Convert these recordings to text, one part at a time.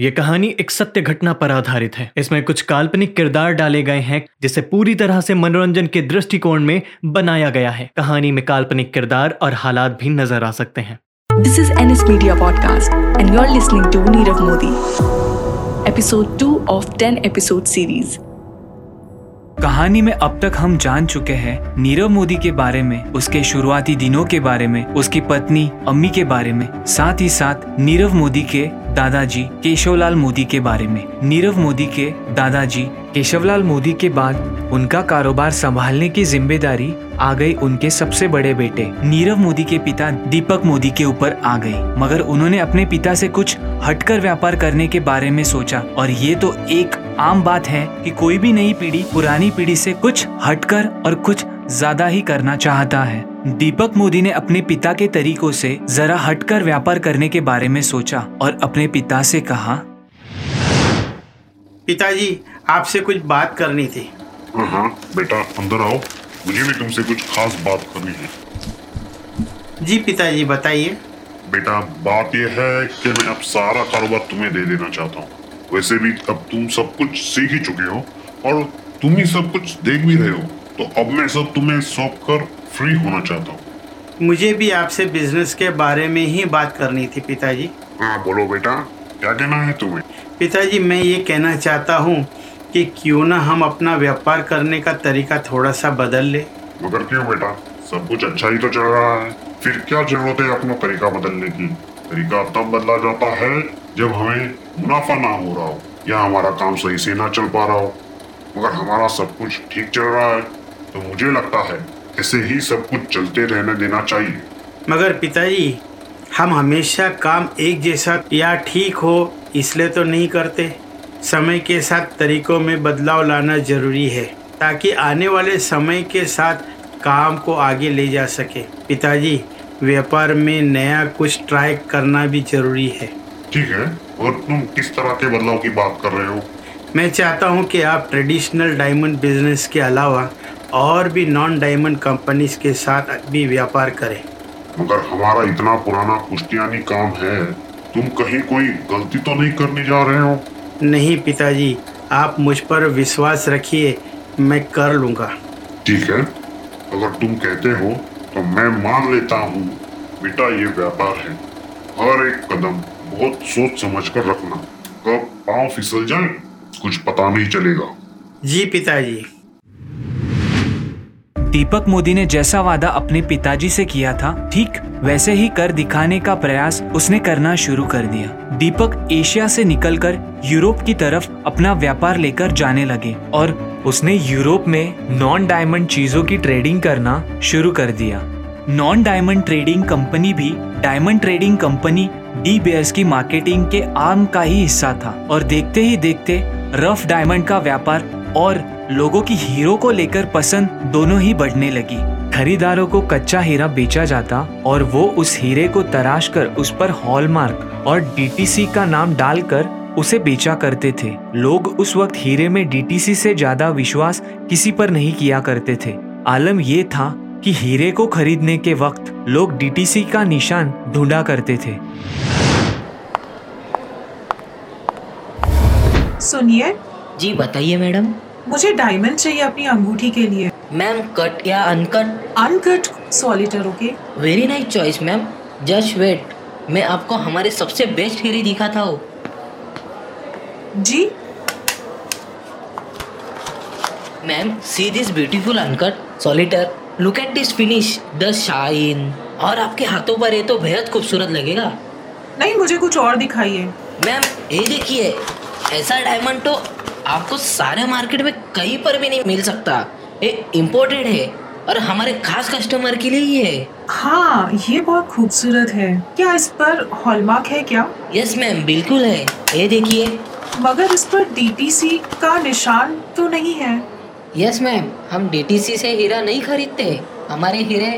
ये कहानी एक सत्य घटना पर आधारित है। इसमें कुछ काल्पनिक किरदार डाले गए हैं जिसे पूरी तरह से मनोरंजन के दृष्टिकोण में बनाया गया है। कहानी में काल्पनिक किरदार और हालात भी नज़र आ सकते हैं। This is NS Media Podcast, and you're listening to Nirav Modi, episode 2 of 10 episode series. कहानी में अब तक हम जान चुके हैं नीरव मोदी के बारे में उसके शुरुआती दिनों के बारे में उसकी पत्नी अम्मी के बारे में। साथ ही साथ नीरव मोदी के दादाजी केशवलाल मोदी के बारे में। नीरव मोदी के दादाजी केशवलाल मोदी के बाद उनका कारोबार संभालने की ज़िम्मेदारी आ गई उनके सबसे बड़े बेटे। नीरव मोदी के पिता दीपक मोदी के ऊपर आ गई, मगर उन्होंने अपने पिता से कुछ हटकर व्यापार करने के बारे में सोचा। और ये तो एक आम बात है कि कोई भी नई पीढ़ी, पुरानी पीढ़ी से कुछ हटकर और कुछ ज़्यादा ही करना चाहता है। दीपक मोदी ने अपने पिता के तरीकों से जरा हटकर व्यापार करने के बारे में सोचा और अपने पिता से कहा पिताजी आपसे कुछ बात करनी थी। हाँ बेटा अंदर आओ। मुझे भी तुमसे कुछ खास बात करनी है। जी पिताजी बताइए। बेटा बात यह है कि मैं अब सारा कारोबार तुम्हें दे देना चाहता हूँ। वैसे भी अब तुम सब कुछ सीख ही चुके हो और तुम ही सब कुछ देख भी रहे हो। तो अब मैं सब तुम्हें सौंप कर फ्री होना चाहता हूँ। मुझे भी आपसे बिज़नेस के बारे में ही बात करनी थी पिताजी। हाँ बोलो बेटा क्या कहना है तुम्हें? पिताजी मैं ये कहना चाहता हूँ कि क्यों ना हम अपना व्यापार करने का तरीका थोड़ा सा बदल ले। मगर क्यों बेटा? सब कुछ अच्छा ही तो चल रहा है। फिर क्या ज़रूरत है अपना तरीका बदलने की? तरीका तब बदला जाता है जब हमें मुनाफा ना हो रहा हो या हमारा काम सही से ना चल पा रहा हो। मगर हमारा सब कुछ ठीक चल रहा है। तो मुझे लगता है ऐसे ही सब कुछ चलते रहने देना चाहिए। मगर पिताजी हम हमेशा काम एक जैसा या ठीक हो इसलिए तो नहीं करते। समय के साथ तरीकों में बदलाव लाना ज़रूरी है ताकि आने वाले समय के साथ काम को आगे ले जा सके। पिताजी व्यापार में नया कुछ ट्राई करना भी ज़रूरी है। ठीक है और तुम किस तरह के बदलाव की बात कर रहे हो? मैं चाहता हूँ कि आप ट्रेडिशनल डायमंड बिज़नेस के अलावा और भी नॉन डायमंड कंपनीज़ के साथ भी व्यापार करें। मगर हमारा इतना पुराना पुष्टियानी काम है तुम कहीं कोई गलती तो नहीं करने जा रहे हो? नहीं पिताजी आप मुझ पर विश्वास रखिए मैं कर लूँगा। ठीक है। अगर तुम कहते हो तो मैं मान लेता हूँ। बेटा ये व्यापार है। हर एक कदम बहुत सोच समझ कर रखना। कब पाँव फिसल जाए कुछ पता नहीं चलेगा। जी पिताजी। दीपक मोदी ने जैसा वादा अपने पिताजी से किया था, ठीक वैसे ही कर दिखाने का प्रयास उसने करना शुरू कर दिया। दीपक एशिया से निकलकर यूरोप की तरफ़ अपना व्यापार लेकर जाने लगे और उसने यूरोप में नॉन डायमंड चीज़ों की ट्रेडिंग करना शुरू कर दिया। नॉन डायमंड ट्रेडिंग कंपनी भी diamond trading company De Beers की मार्केटिंग के आर्म का ही हिस्सा था और देखते ही देखते रफ डायमंड का व्यापार और लोगों की हीरो को लेकर पसंद दोनों ही बढ़ने लगी। खरीदारों को कच्चा हीरा बेचा जाता और वो उस हीरे को तराश कर उस पर हॉलमार्क और डीटीसी का नाम डालकर उसे बेचा करते थे। लोग उस वक्त हीरे में डीटीसी से ज़्यादा विश्वास किसी पर नहीं किया करते थे। आलम ये था कि हीरे को खरीदने के वक्त लोग डीटीसी का निशान ढूंढा करते थे। सुनिए जी बताइए मैडम। मुझे डायमंड चाहिए अपनी अंगूठी के लिए। मैम कट या uncut? Uncut solitaire okay? Very nice choice ma'am just wait मैं आपको हमारे सबसे बेस्ट हीरे दिखाता हूँ। जी? Ma'am see this beautiful uncut solitaire look at this finish the shine और आपके हाथों पर ये तो बेहद खूबसूरत लगेगा। नहीं मुझे कुछ और दिखाइए। मैम ये देखिए ऐसा डायमंड तो आपको सारे मार्केट में कहीं पर भी नहीं मिल सकता। ये इम्पोर्टेड है और हमारे खास कस्टमर के लिए ही है। हाँ ये बहुत खूबसूरत है। क्या इस पर हॉलमार्क है क्या? यस मैम बिल्कुल है। ये देखिए। मगर इस पर डीटीसी का निशान तो नहीं है। यस मैम हम डीटीसी से हीरा नहीं खरीदते। हमारे हीरे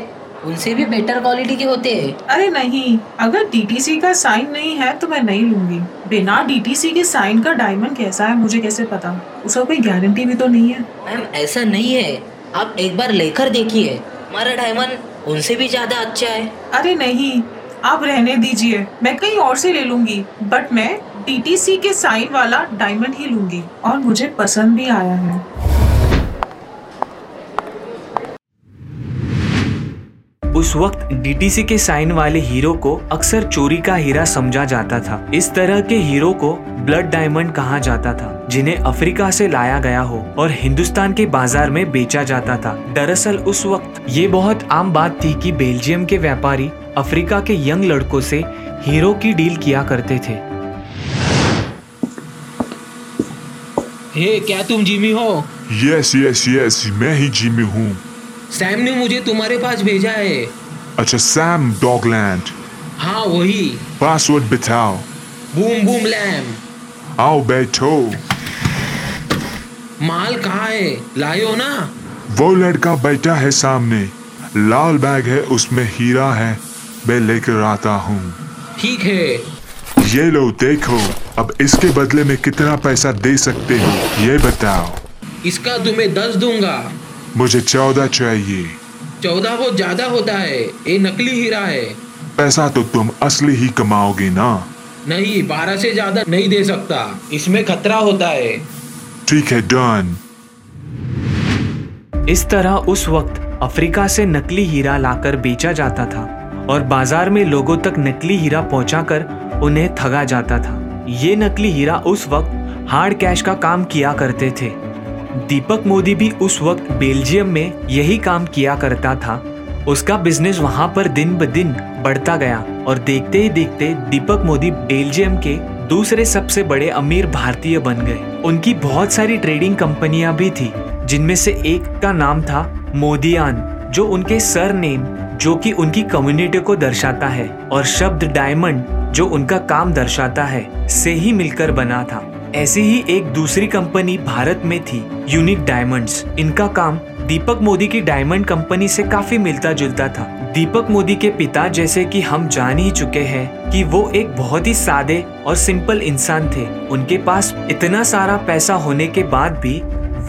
उनसे भी बेटर क्वालिटी के होते हैं। अरे नहीं अगर डीटीसी का साइन नहीं है तो मैं नहीं लूँगी। बिना डीटीसी के साइन का डायमंड कैसा है मुझे कैसे पता? उसका कोई गारंटी भी तो नहीं है। मैम ऐसा नहीं है। आप एक बार लेकर देखिए। हमारा डायमंड उनसे भी ज़्यादा अच्छा है। अरे नहीं आप रहने दीजिए। मैं कहीं और से ले लूँगी। बट मैं डीटीसी के साइन वाला डायमंड ही लूँगी। और मुझे पसंद भी आया है। उस वक्त डीटीसी के साइन वाले हीरो को अक्सर चोरी का हीरा समझा जाता था। इस तरह के हीरो को ब्लड डायमंड कहा जाता था जिन्हें अफ्रीका से लाया गया हो और हिंदुस्तान के बाज़ार में बेचा जाता था। दरअसल उस वक्त ये बहुत आम बात थी कि बेल्जियम के व्यापारी अफ्रीका के यंग लड़कों से हीरो की डील किया करते थे। हे क्या तुम जिमी हो? यस यस यस मैं ही जिमी हूँ। सैम ने मुझे तुम्हारे पास भेजा है। अच्छा सैम डॉगलैंड हाँ वही। पासवर्ड बताओ बूम बूम लैम आओ बैठो। माल कहाँ है? लायो ना। वो लड़का बैठा है सामने। लाल बैग है उसमें हीरा है। मैं लेकर आता हूँ। ठीक है। ये लो देखो। अब इसके बदले में कितना पैसा दे सकते हो ये बताओ। इसका तुम्हें दस दूँगा। मुझे चौदह चाहिए। चौदह बहुत ज़्यादा होता है ये नकली हीरा है। पैसा तो तुम असली ही कमाओगे ना? नहीं बारह से ज़्यादा नहीं दे सकता इसमें खतरा होता है। ठीक है डन। इस तरह उस वक्त अफ्रीका से नकली हीरा लाकर बेचा जाता था और बाज़ार में लोगों तक नकली हीरा पहुंचाकर उन्हें ठगा जाता था। ये नकली हीरा उस वक्त हार्ड कैश का काम किया करते थे। दीपक मोदी भी उस वक्त बेल्जियम में यही काम किया करता था। उसका बिज़नेस वहाँ पर दिन ब दिन बढ़ता गया और देखते ही देखते दीपक मोदी बेल्जियम के दूसरे सबसे बड़े अमीर भारतीय बन गए। उनकी बहुत सारी ट्रेडिंग कंपनियाँ भी थी, जिनमें से एक का नाम था मोदियान, जो उनके सर नेम जो कि उनकी कम्युनिटी को दर्शाता है, और शब्द डायमंड जो उनका काम दर्शाता है, से ही मिलकर बना था। ऐसी ही एक दूसरी कंपनी भारत में थी यूनिक डायमंड्स इनका काम दीपक मोदी की डायमंड कंपनी से काफ़ी मिलता जुलता था। दीपक मोदी के पिता जैसे कि हम जान ही चुके हैं कि वो एक बहुत ही सादे और सिंपल इंसान थे। उनके पास इतना सारा पैसा होने के बाद भी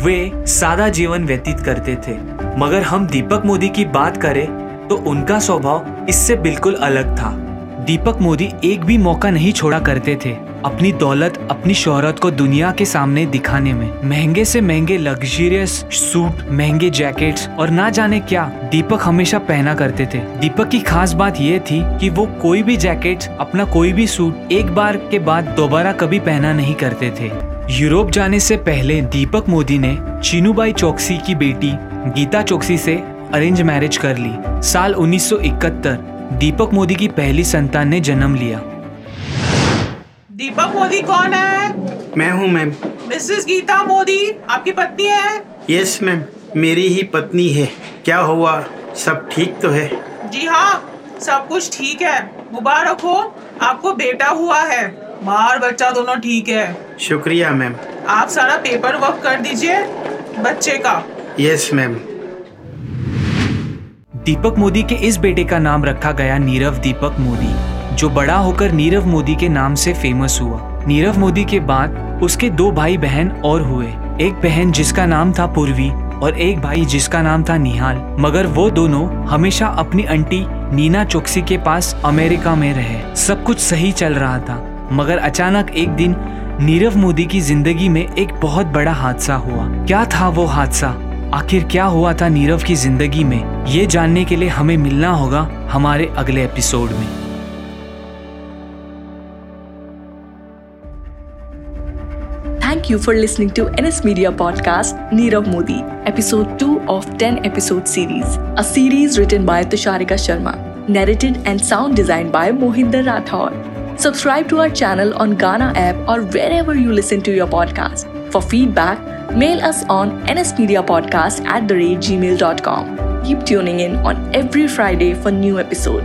वे सादा जीवन व्यतीत करते थे। मगर हम दीपक मोदी की बात करें तो उनका स्वभाव इससे बिल्कुल अलग था। दीपक मोदी एक भी मौका नहीं छोड़ा करते थे अपनी दौलत, अपनी शोहरत को दुनिया के सामने दिखाने में। महँगे से महँगे लग्जरियस सूट महँगे जैकेट्स और ना जाने क्या दीपक हमेशा पहना करते थे। दीपक की खास बात यह थी कि वो कोई भी जैकेट अपना कोई भी सूट एक बार के बाद दोबारा कभी पहना नहीं करते थे। यूरोप जाने से पहले दीपक मोदी ने चीनूबाई चौकसी की बेटी गीता चौकसी से अरेंज मैरिज कर ली। साल 1971 दीपक मोदी की पहली संतान ने जन्म लिया। दीपक मोदी कौन है? मैं हूँ मैम। मिसेस गीता मोदी आपकी पत्नी है? यस मैम मेरी ही पत्नी है। क्या हुआ? सब ठीक तो है? जी हाँ सब कुछ ठीक है। मुबारक हो आपको बेटा हुआ है। बार बच्चा दोनों ठीक है। शुक्रिया मैम। आप सारा पेपर वर्क कर दीजिए बच्चे का। यस मैम दीपक मोदी के इस बेटे का नाम रखा गया नीरव दीपक मोदी, जो बड़ा होकर नीरव मोदी के नाम से फ़ेमस हुआ। नीरव मोदी के बाद उसके दो भाई बहन और हुए। एक बहन जिसका नाम था पूर्वी और एक भाई जिसका नाम था निहाल। मगर वो दोनों हमेशा अपनी अंटी नीना चौकसी के पास अमेरिका में रहे। सब कुछ सही चल रहा था, मगर अचानक एक दिन नीरव मोदी की ज़िंदगी में एक बहुत बड़ा हादसा हुआ। क्या था वो हादसा? आखिर क्या हुआ था नीरव की ज़िंदगी में? ये जानने के लिए हमें मिलना होगा हमारे अगले एपिसोड में। Thank you for listening to N S media podcast Nirav Modi episode two of ten episode series a series written by Tusharika Sharma narrated and sound design by Mohinder Rathore subscribe to our channel on Gaana app और wherever you listen to your podcast for feedback mail us on nsmediapodcast at the rate gmail.com. Keep tuning in on every Friday for new episode.